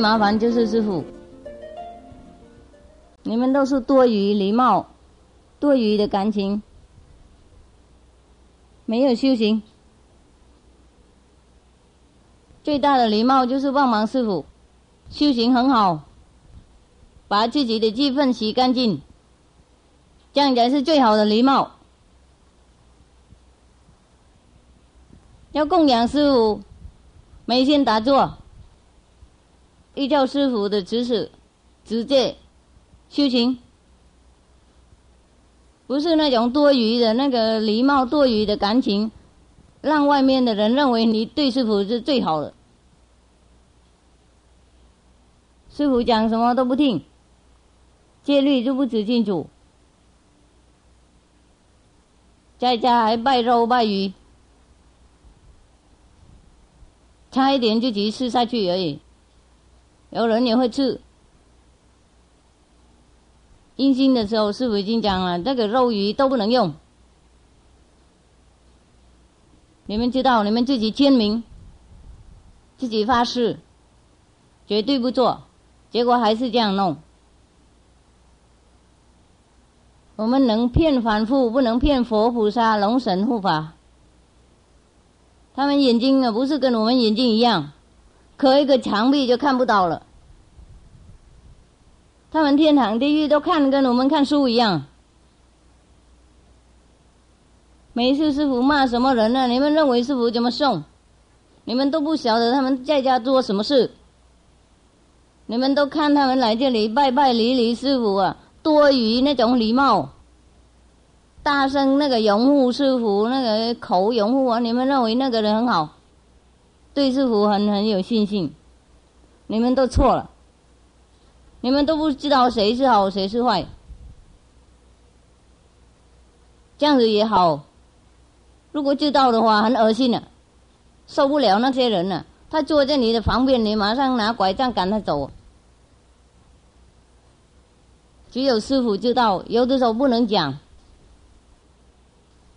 麻烦就是师傅，你们都是多余礼貌，多余的感情，没有修行。最大的礼貌就是帮忙师傅，修行很好，把自己的积分洗干净，这样才是最好的礼貌。要供养师傅，每天打坐，依照师傅的指示，直接修行，不是那种多余的那个礼貌、多余的感情，让外面的人认为你对师傅是最好的。师傅讲什么都不听，戒律就不知清楚，在家还拜肉拜鱼。差一点就急吃下去而已，有人也会吃。阴性的时候，师傅已经讲了，这个肉鱼都不能用。你们知道，你们自己签名，自己发誓，绝对不做，结果还是这样弄。我们能骗凡夫，不能骗佛菩萨、龙神护法。他们眼睛啊，不是跟我们眼睛一样，隔一个墙壁就看不到了。他们天堂地狱都看跟我们看书一样。每次师傅骂什么人呢？你们认为师傅怎么送？你们都不晓得他们在家做什么事。你们都看他们来这里拜拜礼礼师傅啊，多余那种礼貌。大声那个拥护师傅，那个口拥护啊！你们认为那个人很好，对师傅很很有信心，你们都错了，你们都不知道谁是好谁是坏，这样子也好。如果知道的话，很恶心的，受不了那些人了。他坐在你的旁边，你马上拿拐杖赶他走。只有师傅知道，有的时候不能讲。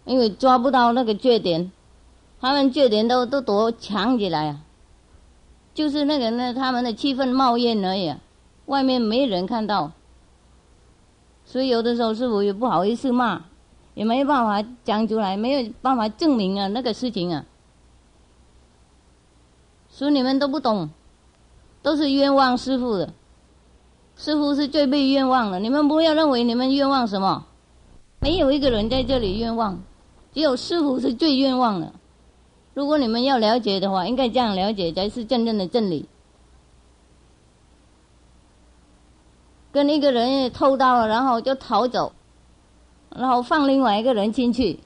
因为抓不到那个缺点，他们这点都都躲藏起来啊，就是那个那他们的气氛冒烟而已，外面没人看到，所以有的时候师傅也不好意思骂，也没办法讲出来，没有办法证明啊那个事情啊，所以你们都不懂，都是冤枉师傅的，师傅是最被冤枉的，你们不要认为你们冤枉什么，没有一个人在这里冤枉。只有师傅是最冤枉的。如果你们要了解的话，应该这样了解才是真正的真理。跟一个人偷到了，然后就逃走，然后放另外一个人进去，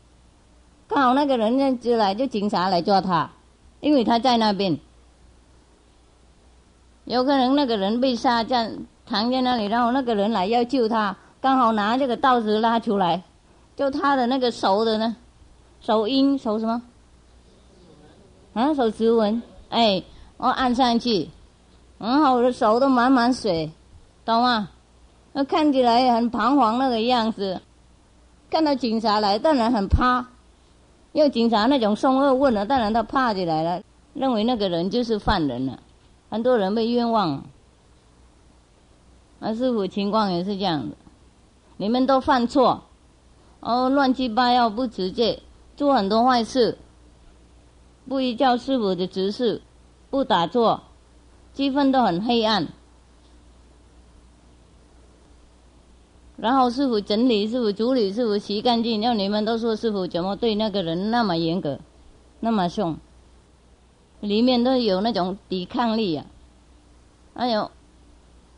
刚好那个人呢就来，就警察来抓他，因为他在那边。有可能那个人被杀，在躺在那里，然后那个人来要救他，刚好拿这个刀子拉出来，就他的那个手的呢。手印，手什么？啊，手指纹。哎，我按上去，然后我的手都满满水，懂吗？那看起来很彷徨那个样子。看到警察来，当然很怕。因为警察那种凶恶问了，当然他怕起来了，认为那个人就是犯人了。很多人被冤枉。那师傅情况也是这样的，你们都犯错，哦，乱七八糟不直接。做很多坏事，不依照师傅的指示，不打坐，气氛都很黑暗。然后师傅整理，师傅处理，师傅洗干净，让你们都说师傅怎么对那个人那么严格，那么凶，里面都有那种抵抗力啊，还有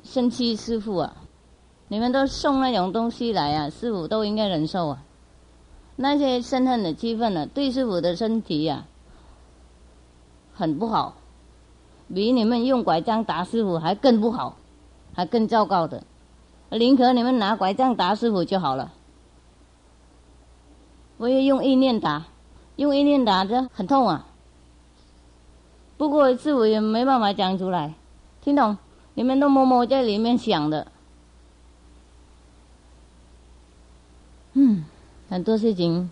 生气师傅啊，你们都送那种东西来啊，师傅都应该忍受啊。那些深恨的气氛呢，对师傅的身体呀，很不好，比你们用拐杖打师傅还更不好，还更糟糕的。宁可你们拿拐杖打师傅就好了，我也用意念打，用意念打这很痛啊。不过师傅也没办法讲出来，听懂？你们都默默在里面想的，嗯。很多事情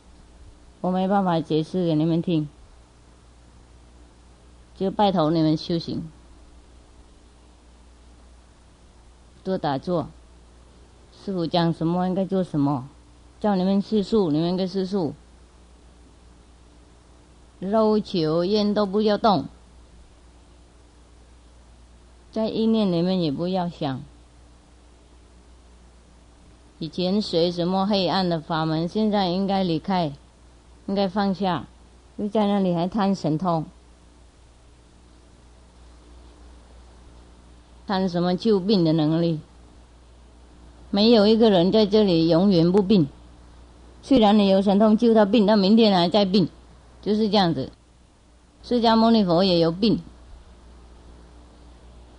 我没办法解释给你们听，就拜托你们修行。多打坐。师傅讲什么应该做什么，叫你们吃素，你们应该吃素。肉球烟都不要动，在意念里面也不要想。以前学什么黑暗的法门，现在应该离开，应该放下，又在那里还贪神通，贪什么救病的能力？没有一个人在这里永远不病。虽然你有神通救他病，但明天还在病，就是这样子。释迦牟尼佛也有病，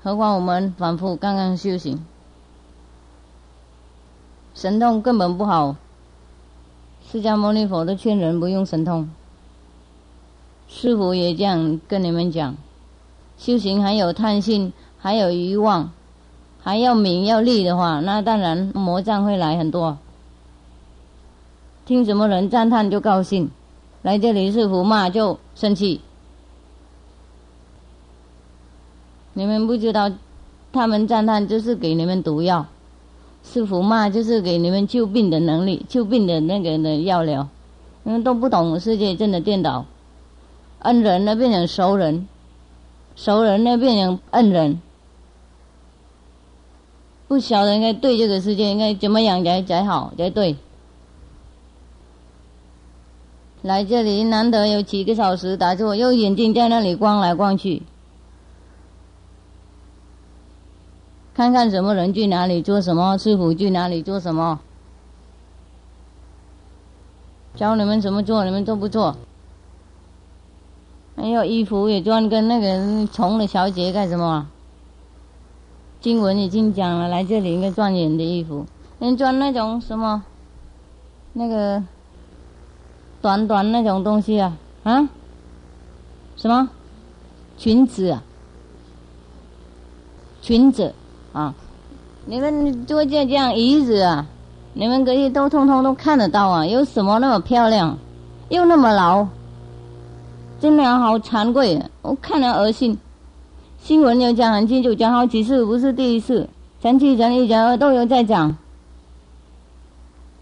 何况我们反复刚刚修行。神通根本不好，释迦牟尼佛都劝人不用神通。师傅也这样跟你们讲，修行还有贪心，还有欲望，还要名要利的话，那当然魔障会来很多。听什么人赞叹就高兴，来这里是福骂就生气。你们不知道，他们赞叹就是给你们毒药。是福骂就是给你们救病的能力，救病的那个的药疗，你们都不懂世界真的颠倒，恩人呢变成熟人，熟人呢变成恩人，不晓得应该对这个世界应该怎么样才才好才对。来这里难得有几个小时打坐，用眼睛在那里逛来逛去。看看什么人去哪里做什么，师傅去哪里做什么，教你们怎么做，你们都不做。还有衣服也穿跟那个穷的小姐干什么？经文已经讲了，来这里应该赚钱的衣服，人穿那种什么，那个短短那种东西啊啊？什么裙子啊？裙子。啊！你们做这这样椅子啊，你们可以都通通都看得到啊！有什么那么漂亮，又那么老，真的好惭愧，我看了恶心。新闻有讲很清楚，讲好几次，不是第一次，前几前一讲都有在讲，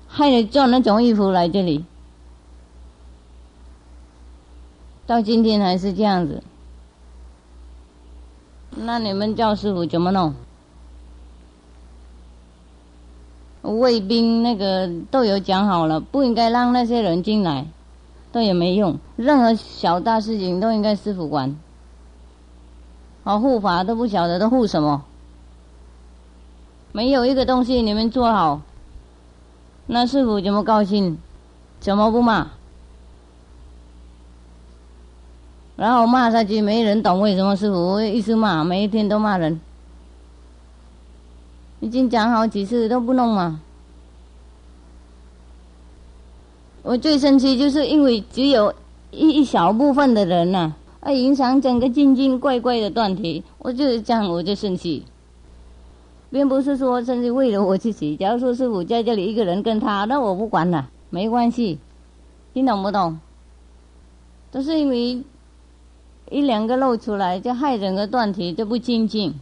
害得做那种衣服来这里，到今天还是这样子，那你们叫师傅怎么弄？卫兵那个都有讲好了，不应该让那些人进来，都也没用。任何小大事情都应该师傅管。哦护法都不晓得都护什么，没有一个东西你们做好，那师傅怎么高兴？怎么不骂？然后骂下去，没人懂为什么师傅一直骂，每一天都骂人。已经讲好几次都不弄嘛！我最生气就是因为只有一一小部分的人呐，影响整个静静怪怪的断题，我就是这样，我就生气，并不是说生气为了我自己。假如说师傅在这里一个人跟他，那我不管了，没关系，听懂不懂？都是因为一两个露出来，就害整个断题就不清净。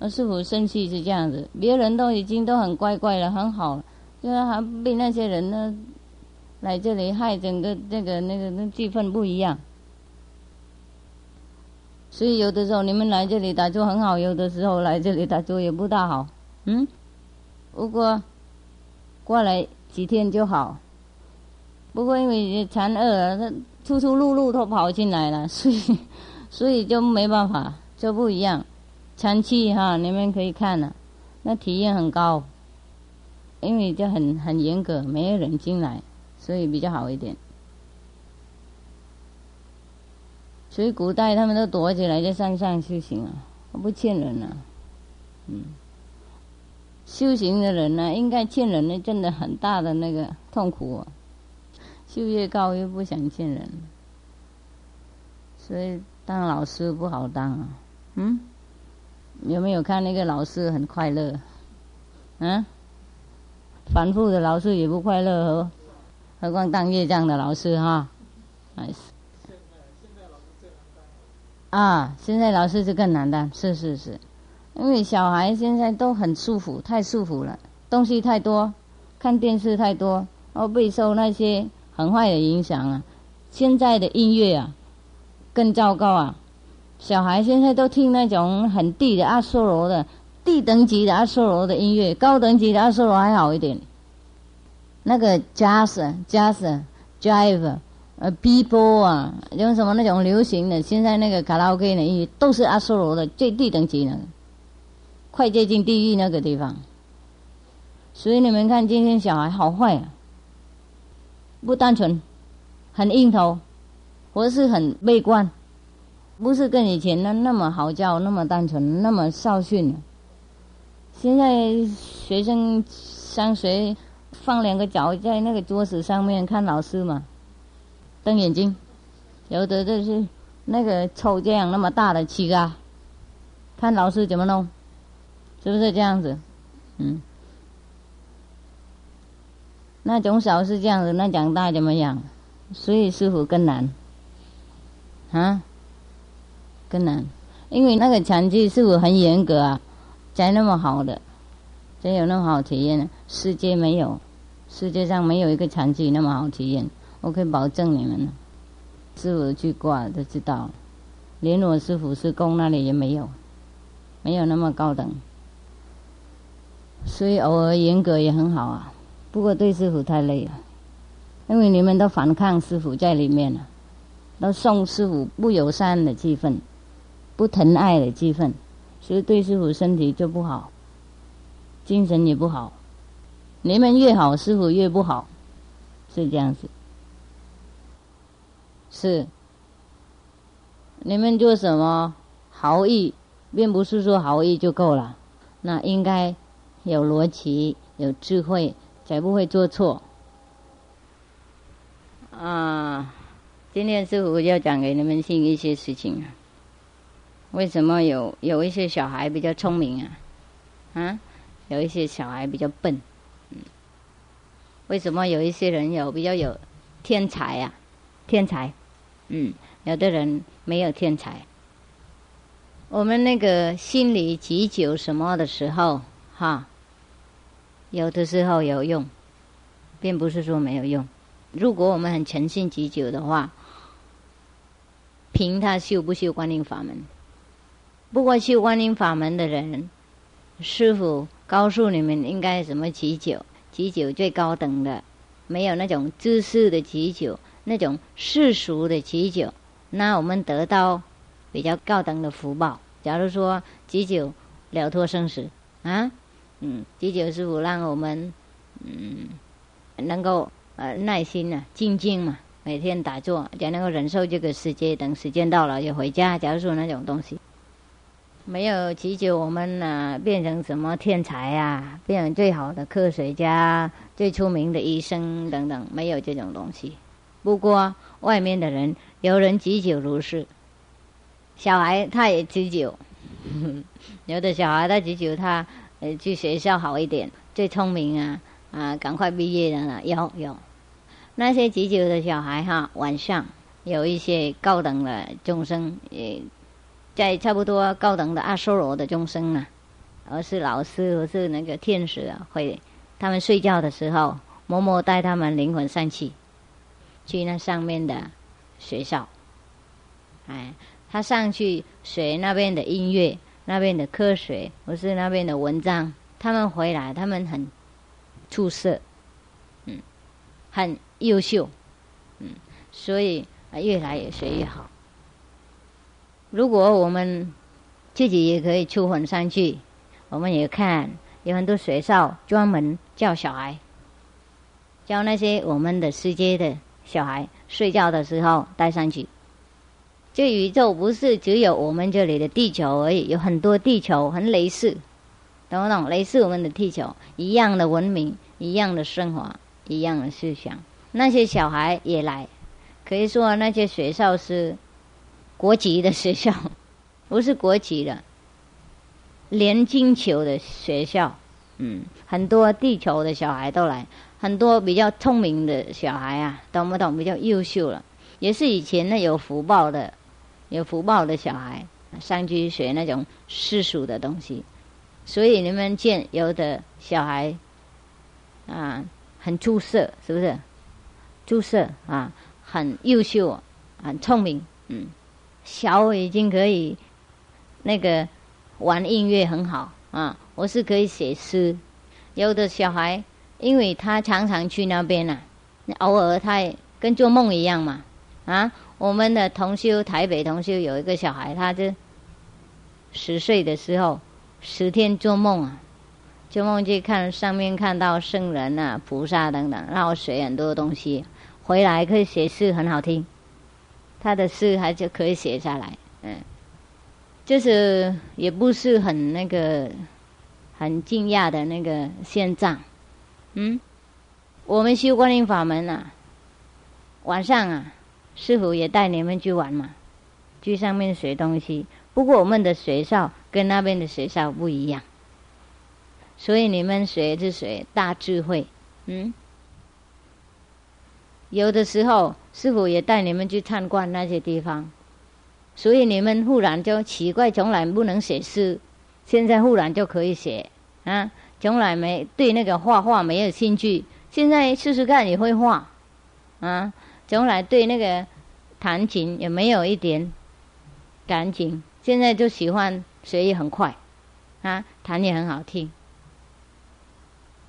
呃，师傅生气是这样子，别人都已经都很乖乖了，很好了，就是还被那些人呢来这里害整个那个那个那气氛不一样。所以有的时候你们来这里打坐很好，有的时候来这里打坐也不大好。嗯，不过过来几天就好。不过因为残恶，他出出入入都跑进来了，所以所以就没办法，就不一样。长期哈，你们可以看了，那体验很高，因为就很很严格，没有人进来，所以比较好一点。所以古代他们都躲起来在山上修行啊，不欠人啊，嗯，修行的人呢，应该欠人的真的很大的那个痛苦啊，修越高越不想欠人，所以当老师不好当啊，嗯。有没有看那个老师很快乐？嗯，反复的老师也不快乐，哦。何况当业障的老师哈？还是啊，现在老师是更难的，是是是，因为小孩现在都很舒服，太舒服了，东西太多，看电视太多，哦，备受那些很坏的影响啊。现在的音乐啊，更糟糕啊！小孩现在都听那种很低的阿修罗的低等级的阿修罗的音乐，高等级的阿修罗还好一点。那个 jazz、jazz、jive、呃，b b o 啊，用什么那种流行的，现在那个卡拉 OK 的音乐都是阿修罗的最低等级的。快接近地狱那个地方，所以你们看今天小孩好坏啊，不单纯，很硬头，或是很悲观，不是跟以前那那么好教，那么单纯，那么少训。现在学生上学放两个脚在那个桌子上面看老师嘛，瞪眼睛，有的就是那个抽这样那么大的气啊，看老师怎么弄。是不是这样子？嗯，那从小是这样子，那长大怎么样？所以师傅更难，啊，更难，因为那个成绩师傅很严格啊，才那么好的，才有那么好体验。世界没有，世界上没有一个成绩那么好体验。我可以保证你们，师傅去挂都知道，连我师傅师公那里也没有，没有那么高等。所以偶尔严格也很好啊，不过对师傅太累了，因为你们都反抗师傅在里面了，都送师傅不友善的气氛，不疼爱的气氛，所以对师傅身体就不好，精神也不好。你们越好，师傅越不好，是这样子。是，你们做什么好意，并不是说好意就够了，那应该。有逻辑，有智慧，才不会做错。啊，今天师傅要讲给你们听一些事情啊。为什么有有一些小孩比较聪明啊？啊，有一些小孩比较笨。嗯，为什么有一些人有比较有天才啊？天才，嗯，有的人没有天才。我们那个心理急救什么的时候，哈。有的时候有用，并不是说没有用。如果我们很诚信祈久的话，凭他修不修观音法门。不过修观音法门的人，师傅告诉你们应该怎么祈久，祈久最高等的，没有那种知识的祈久，那种世俗的祈久，那我们得到比较高等的福报。假如说祈久了脱生死啊。嗯，急救师傅让我们嗯能够呃耐心啊静静嘛，每天打坐，才能够忍受这个世界。等时间到了就回家。假如说那种东西，没有祈求我们呢变成什么天才呀，变成最好的科学家、最出名的医生等等，没有这种东西。不过外面的人有人急救如是，小孩他也急救，有的小孩他急救他。呃，去学校好一点，最聪明啊啊，赶快毕业的了。有有，那些急救的小孩哈，晚上有一些高等的众生，也在差不多高等的阿修罗的众生啊，而是老师而是那个天使啊，会他们睡觉的时候，默默带他们灵魂上去，去那上面的学校，哎，他上去学那边的音乐。那边的科学，或是那边的文章，他们回来，他们很出色，嗯，很优秀，嗯，所以啊越来越学越好。如果我们自己也可以出魂上去，我们也看有很多学校专门教小孩，教那些我们的世界的小孩睡觉的时候带上去。这宇宙不是只有我们这里的地球而已，有很多地球很类似，懂不懂？类似我们的地球一样的文明，一样的生活，一样的思想。那些小孩也来，可以说那些学校是国籍的学校，不是国籍的，连金球的学校。嗯，很多地球的小孩都来，很多比较聪明的小孩啊，懂不懂？比较优秀了，也是以前呢有福报的。有福报的小孩上去学那种世俗的东西。所以你们见有的小孩啊，很出色，是不是？出色啊，很优秀，很聪明，嗯，小已经可以那个玩音乐很好啊。我是可以写诗。有的小孩，因为他常常去那边呐，偶尔他也跟做梦一样嘛。啊，我们的同修台北同修有一个小孩，他就十岁的时候，十天做梦啊。做梦去看上面看到圣人啊、菩萨等等，然后学很多东西，回来可以写诗，很好听。他的诗还就可以写下来，嗯，就是也不是很那个很惊讶的那个现象，嗯，我们修观音法门啊，晚上啊，师傅也带你们去玩嘛，去上面学东西。不过我们的学校跟那边的学校不一样。所以你们学是学大智慧，嗯，有的时候师傅也带你们去参观那些地方，所以你们忽然就奇怪，从来不能写诗，现在忽然就可以写啊！从来没对那个画画没有兴趣，现在试试看也会画啊！从来对那个弹琴也没有一点感情，现在就喜欢学也很快啊，弹也很好听。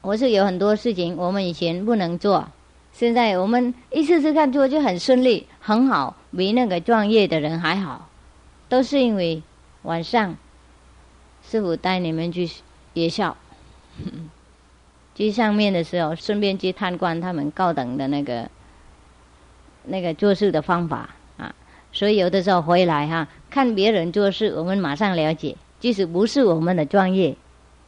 我是有很多事情，我们以前不能做，现在我们一次次看做就很顺利，很好，比那个专业的人还好。都是因为晚上师傅带你们去夜校，去上面的时候，顺便去参观他们高等的那个那个做事的方法啊。所以有的时候回来哈，看别人做事，我们马上了解，即使不是我们的专业。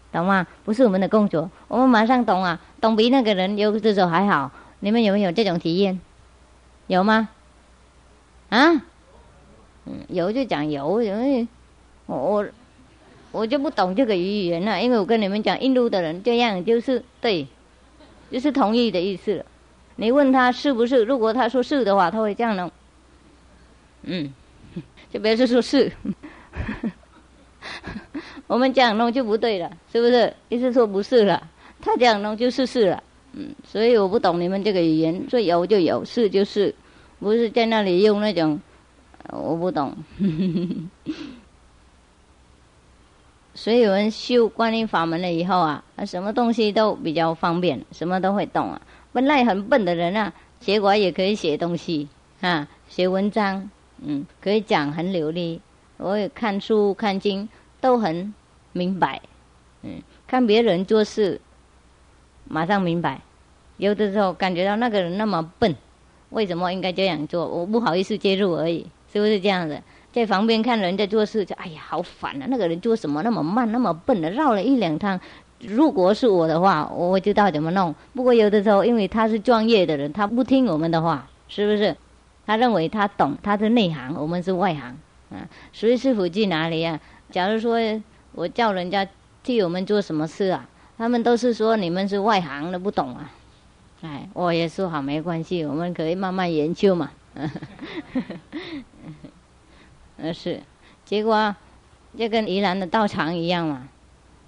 懂吗？不是我们的工作，我们马上懂啊，懂比那个人有的时候还好。你们有没有这种体验？有吗？啊？嗯，有就讲有，因为我我我就不懂这个语言了，因为我跟你们讲，印度的人这样就是对，就是同意的意思。你问他是不是？如果他说是的话，他会这样弄。嗯，就别说说是。我们这样弄就不对了，是不是？意思说不是了，他这样弄就是是了，嗯，所以我不懂你们这个语言，说有就有，是就是，不是在那里用那种，我不懂。所以我们修观音法门了以后啊，什么东西都比较方便，什么都会动啊。本来很笨的人啊，结果也可以写东西啊，写文章，嗯，可以讲很流利。我也看书看经。都很明白，嗯，看别人做事，马上明白。有的时候感觉到那个人那么笨，为什么应该这样做？我不好意思介入而已，是不是这样子？在旁边看人家做事，就哎呀，好烦啊！那个人做什么那么慢，那么笨的，绕了一两趟。如果是我的话，我知道怎么弄。不过有的时候，因为他是专业的人，他不听我们的话，是不是？他认为他懂，他是内行，我们是外行，啊。所以师傅去哪里啊？假如说我叫人家替我们做什么事啊，他们都是说你们是外行的不懂啊，哎，我也说好没关系，我们可以慢慢研究嘛。呃是，结果就跟宜兰的道场一样嘛，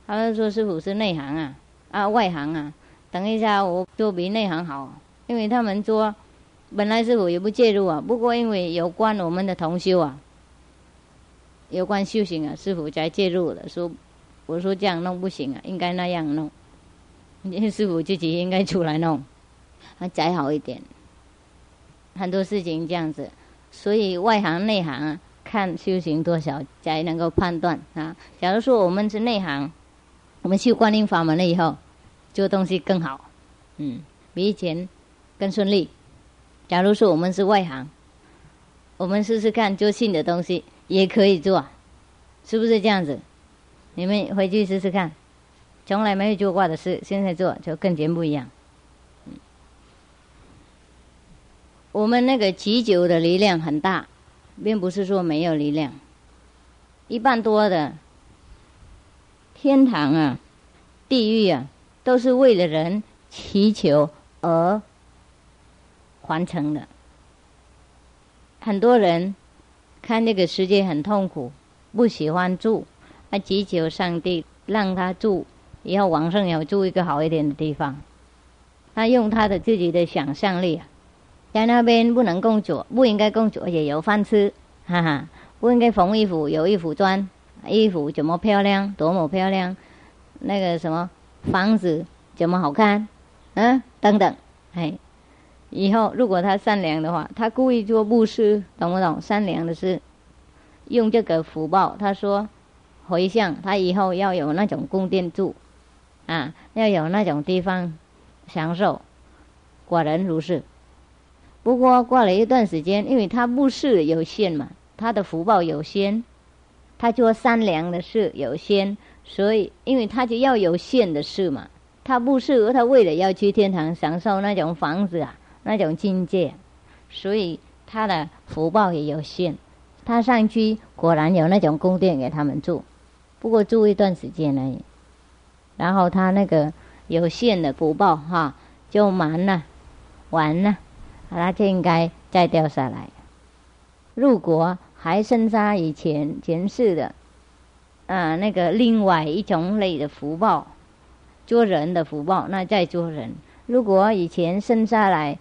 他们说师傅是内行啊，啊外行啊，等一下我做比内行好，因为他们说本来师傅也不介入啊，不过因为有关我们的同修啊。有关修行啊，师傅才介入的。说，我说这样弄不行啊，应该那样弄。师傅自己应该出来弄，还再好一点。很多事情这样子，所以外行内行啊，看修行多少才能够判断啊。假如说我们是内行，我们修观音法门了以后，做东西更好，嗯，比以前更顺利。假如说我们是外行，我们试试看做新的东西。也可以做，是不是这样子？你们回去试试看，从来没有做过的事，现在做就更全不一样。我们那个祈求的力量很大，并不是说没有力量。一半多的天堂啊、地狱啊，都是为了人祈求而完成的。很多人。看那个世界很痛苦，不喜欢住，他祈求上帝让他住，以后往生有住一个好一点的地方。他用他的自己的想象力，在那边不能工作，不应该工作也有饭吃，哈哈，不应该缝衣服有衣服穿，衣服怎么漂亮，多么漂亮，那个什么房子怎么好看，嗯，等等，哎。以后如果他善良的话，他故意做布施，懂不懂？善良的是用这个福报。他说回向，他以后要有那种宫殿住，啊，要有那种地方享受。果然如是。不过过了一段时间，因为他布施有限嘛，他的福报有限，他做善良的事有限，所以因为他就要有限的事嘛，他布施，他为了要去天堂享受那种房子啊。那种境界，所以他的福报也有限。他上去果然有那种宫殿给他们住，不过住一段时间而已。然后他那个有限的福报哈，就满了，完了，他就应该再掉下来。如果还生杀以前前世的，啊，那个另外一种类的福报，做人的福报，那再做人。如果以前生下来。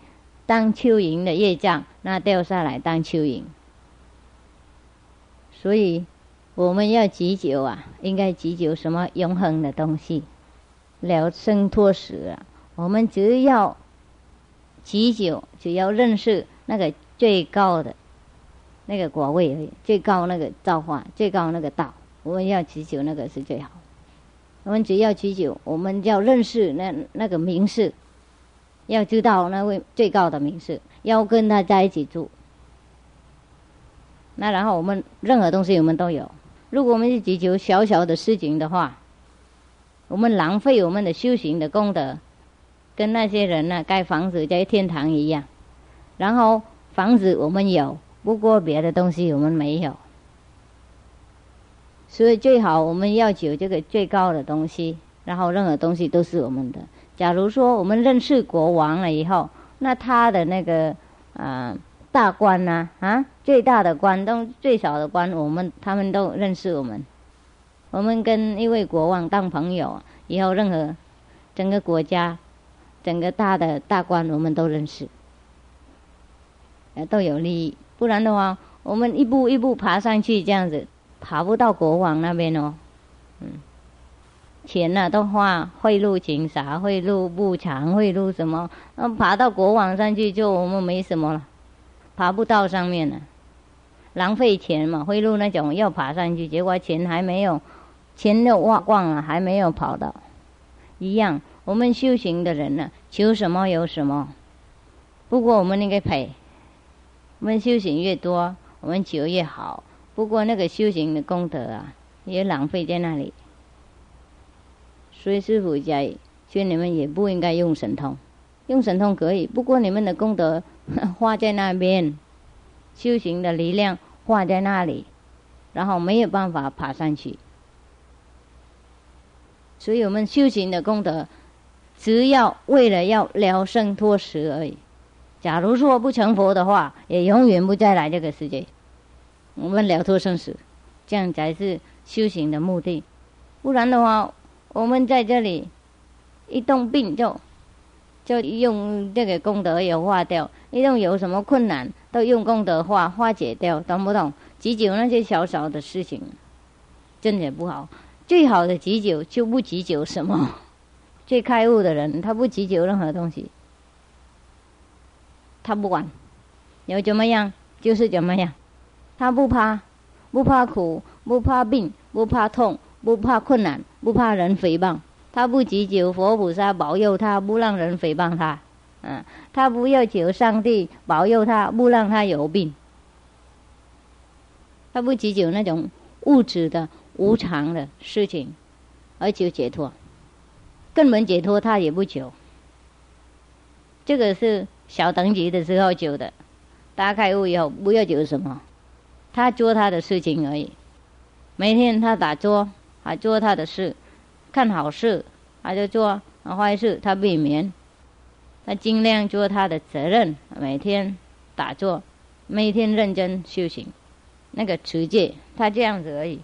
当蚯蚓的业障，那掉下来当蚯蚓。所以我们要急救啊，应该急救什么永恒的东西，了生脱死啊。我们只要祈求，只要认识那个最高的那个果位，最高那个造化，最高那个道。我们要祈求那个是最好。我们只要祈求，我们要认识那那个名士。要知道那位最高的名士，要跟他在一起住。那然后我们任何东西我们都有。如果我们去祈求小小的事情的话，我们浪费我们的修行的功德，跟那些人呢盖房子在天堂一样。然后房子我们有，不过别的东西我们没有。所以最好我们要求这个最高的东西，然后任何东西都是我们的。假如说我们认识国王了以后，那他的那个啊大官呢啊最大的官都最小的官，我们他们都认识我们。我们跟一位国王当朋友以后，任何整个国家整个大的大官我们都认识，呃都有利益。不然的话，我们一步一步爬上去，这样子爬不到国王那边哦，嗯。钱呢都花贿赂警察，贿赂部长，贿赂什么？那爬到国王上去就我们没什么了，爬不到上面了，浪费钱嘛。贿赂那种要爬上去，结果钱还没有，钱又花光了，还没有跑到，一样。我们修行的人呢，求什么有什么。不过我们那个赔，我们修行越多，我们求越好。不过那个修行的功德啊，也浪费在那里。所以师傅在，劝你们也不应该用神通，用神通可以，不过你们的功德 花在那边，修行的力量花在那里，然后没有办法爬上去。所以我们修行的功德，只要为了要了生脱死而已。假如说不成佛的话，也永远不再来这个世界。我们了脱生死，这样才是修行的目的。不然的话。我们在这里一动病就就用这个功德也化掉，一动有什么困难都用功德化化解掉，懂不懂？急救那些小小的事情，真的不好。最好的急救就不急救什么。最开悟的人，他不祈求任何东西，他不管，有怎么样就是怎么样，他不怕，不怕苦，不怕病，不怕痛。不怕困难，不怕人诽谤，他不祈求佛菩萨保佑他，不让人诽谤他，嗯，他不要求上帝保佑他，不让他有病，他不祈求那种物质的无常的事情，而求解脱，根本解脱他也不求，这个是小等级的时候求的，大开悟以后不要求什么，他做他的事情而已，每天他打坐。他做他的事，看好事他就做，坏事他避免。他尽量做他的责任，每天打坐，每天认真修行，那个持戒，他这样子而已，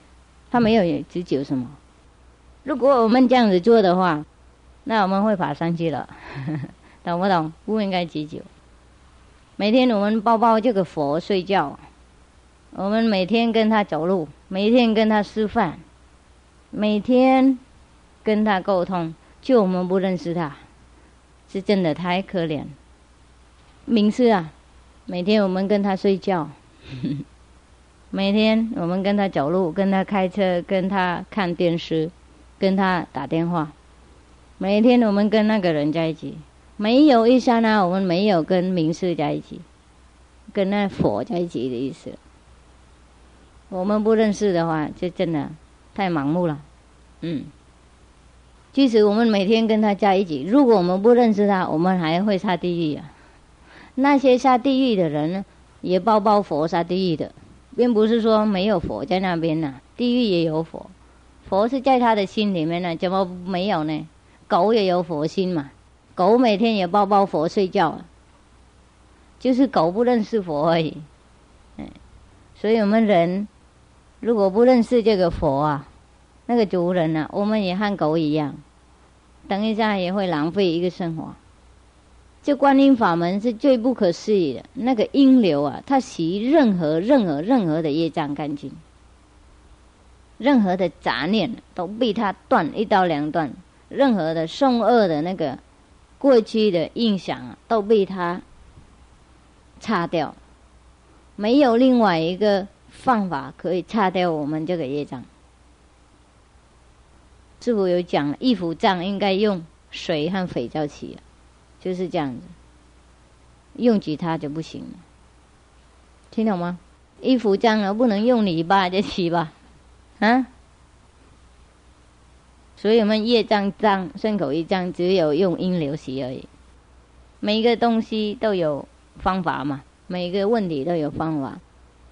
他没有执求什么。如果我们这样子做的话，那我们会爬上去了，懂不懂？不应该执久。每天我们抱抱这个佛睡觉，我们每天跟他走路，每天跟他吃饭，每天跟他沟通，就我们不认识他，是真的太可怜。名师啊，每天我们跟他睡觉，每天我们跟他走路，跟他开车，跟他看电视。跟他打电话，每天我们跟那个人在一起，没有一刹那我们没有跟名师在一起，跟那佛在一起的意思。我们不认识的话，就真的太盲目了。嗯，即使我们每天跟他在一起，如果我们不认识他，我们还会下地狱啊。那些下地狱的人呢，也包包佛下地狱的，并不是说没有佛在那边呢，地狱也有佛。佛是在他的心里面呢，怎么没有呢？狗也有佛心嘛，狗每天也抱抱佛睡觉，就是狗不认识佛而已。嗯，所以我们人如果不认识这个佛啊，那个主人呢，我们也和狗一样，等一下也会浪费一个生活。这观音法门是最不可思议的，那个阴流啊，它洗任何任何任何的业障干净。任何的杂念都被他断一刀两断，任何的凶恶的那个过去的印象啊，都被他擦掉。没有另外一个方法可以擦掉我们这个业障。师傅有讲，一幅障应该用水和肥皂洗，就是这样子。用其他就不行了，听懂吗？一幅脏了，不能用泥巴就洗吧。啊，所以我们业障障，顺口一障，只有用阴流洗而已。每一个东西都有方法嘛，每一个问题都有方法。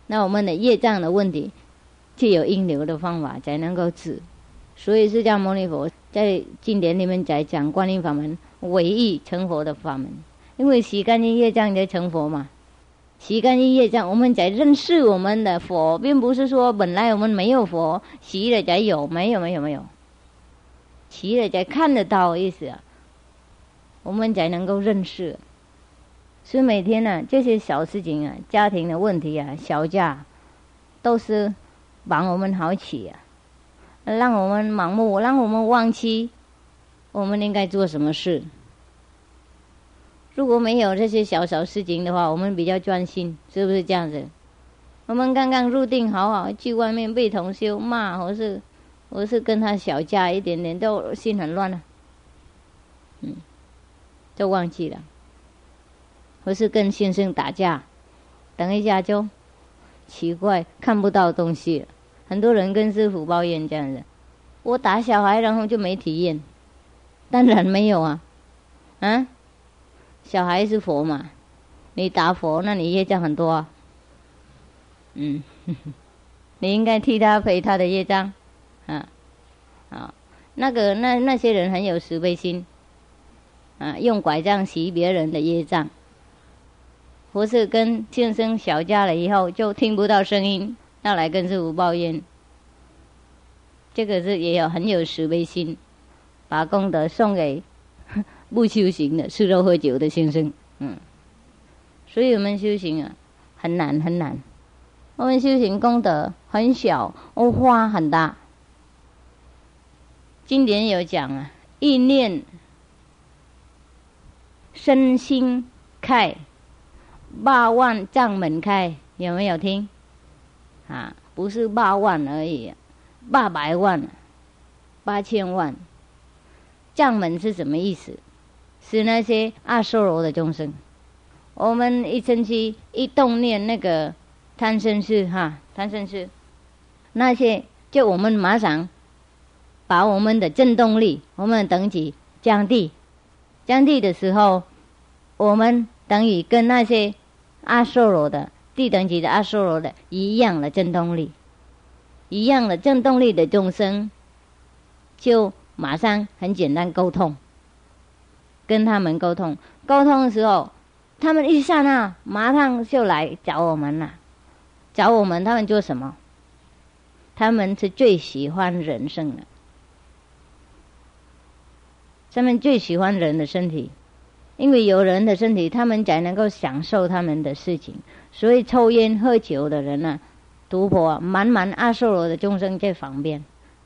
那我们的业障的问题，就有阴流的方法才能够治。所以释迦牟尼佛在经典里面在讲观音法门，唯一成佛的法门，因为洗干净业障才成佛嘛。洗干净业障，我们在认识我们的佛，并不是说本来我们没有佛，洗了才有，没有没有没有，齐了才看得到意思啊，我们才能够认识。所以每天呢，这些小事情啊，家庭的问题啊，小家，都是帮我们好起啊，让我们盲目，让我们忘记我们应该做什么事。如果没有这些小小事情的话，我们比较专心，是不是这样子？我们刚刚入定，好好去外面被同修骂，或是，我是跟他小架一点点，都心很乱了，嗯，就忘记了，我是跟先生打架，等一下就奇怪看不到东西。很多人跟师傅抱怨这样子，我打小孩然后就没体验，当然没有啊，啊。小孩是佛嘛？你打佛，那你业障很多啊。嗯，你应该替他赔他的业障，啊，那个那那些人很有慈悲心，啊，用拐杖洗别人的业障，不是跟先生小家了以后就听不到声音，要来跟师傅抱怨，这个是也有很有慈悲心，把功德送给。不修行的，吃肉喝酒的先生，嗯，所以我们修行啊，很难很难。我们修行功德很小，哦，花很大。经典有讲啊，意念身心开，八万丈门开，有没有听？啊，不是八万而已，八百万，八千万。将门是什么意思？是那些阿修罗的众生。我们一生气一动念，那个贪嗔痴哈，贪嗔痴，那些就我们马上把我们的振动力，我们的等级降低，降低的时候，我们等于跟那些阿修罗的低等级的阿修罗的一样的振动力，一样的振动力的众生，就马上很简单沟通。跟他们沟通，沟通的时候，他们一刹那马上就来找我们了。找我们，他们做什么？他们是最喜欢人生的，他们最喜欢人的身体，因为有人的身体，他们才能够享受他们的事情。所以抽烟喝酒的人呢，赌博满满阿修罗的众生在旁边，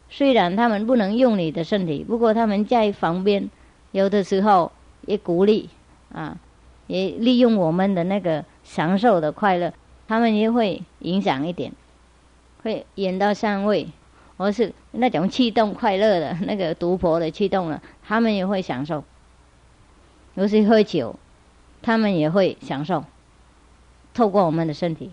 虽然他们不能用你的身体，不过他们在旁边，有的时候也鼓励啊，也利用我们的那个享受的快乐，他们也会影响一点。会演到上位，或是那种气动快乐的 那个毒婆的气动了，他们也会享受。尤其喝酒，他们也会享受。透过我们的身体，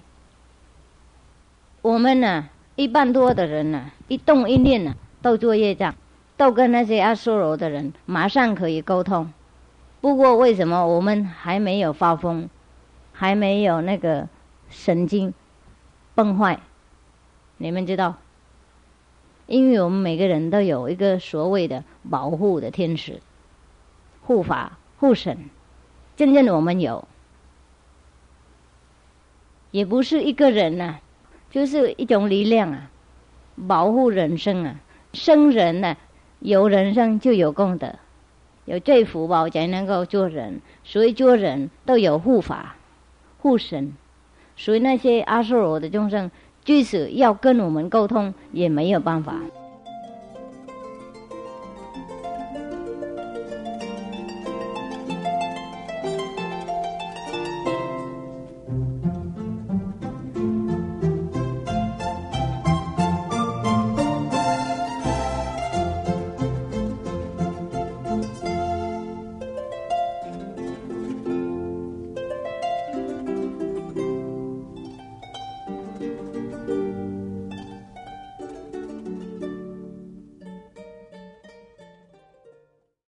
我们呢，一半多的人呢，一动一念呢，都做业障，都跟那些阿修罗的人马上可以沟通。不过为什么我们还没有发疯，还没有那个神经崩坏？你们知道，因为我们每个人都有一个所谓的保护的天使、护法、护神，真正的我们有，也不是一个人呐，就是一种力量啊，保护人生啊，生人呢，有人生就有功德，有这福报才能够做人，所以做人都有护法、护神，所以那些阿修罗的众生。即使要跟我们沟通，也没有办法。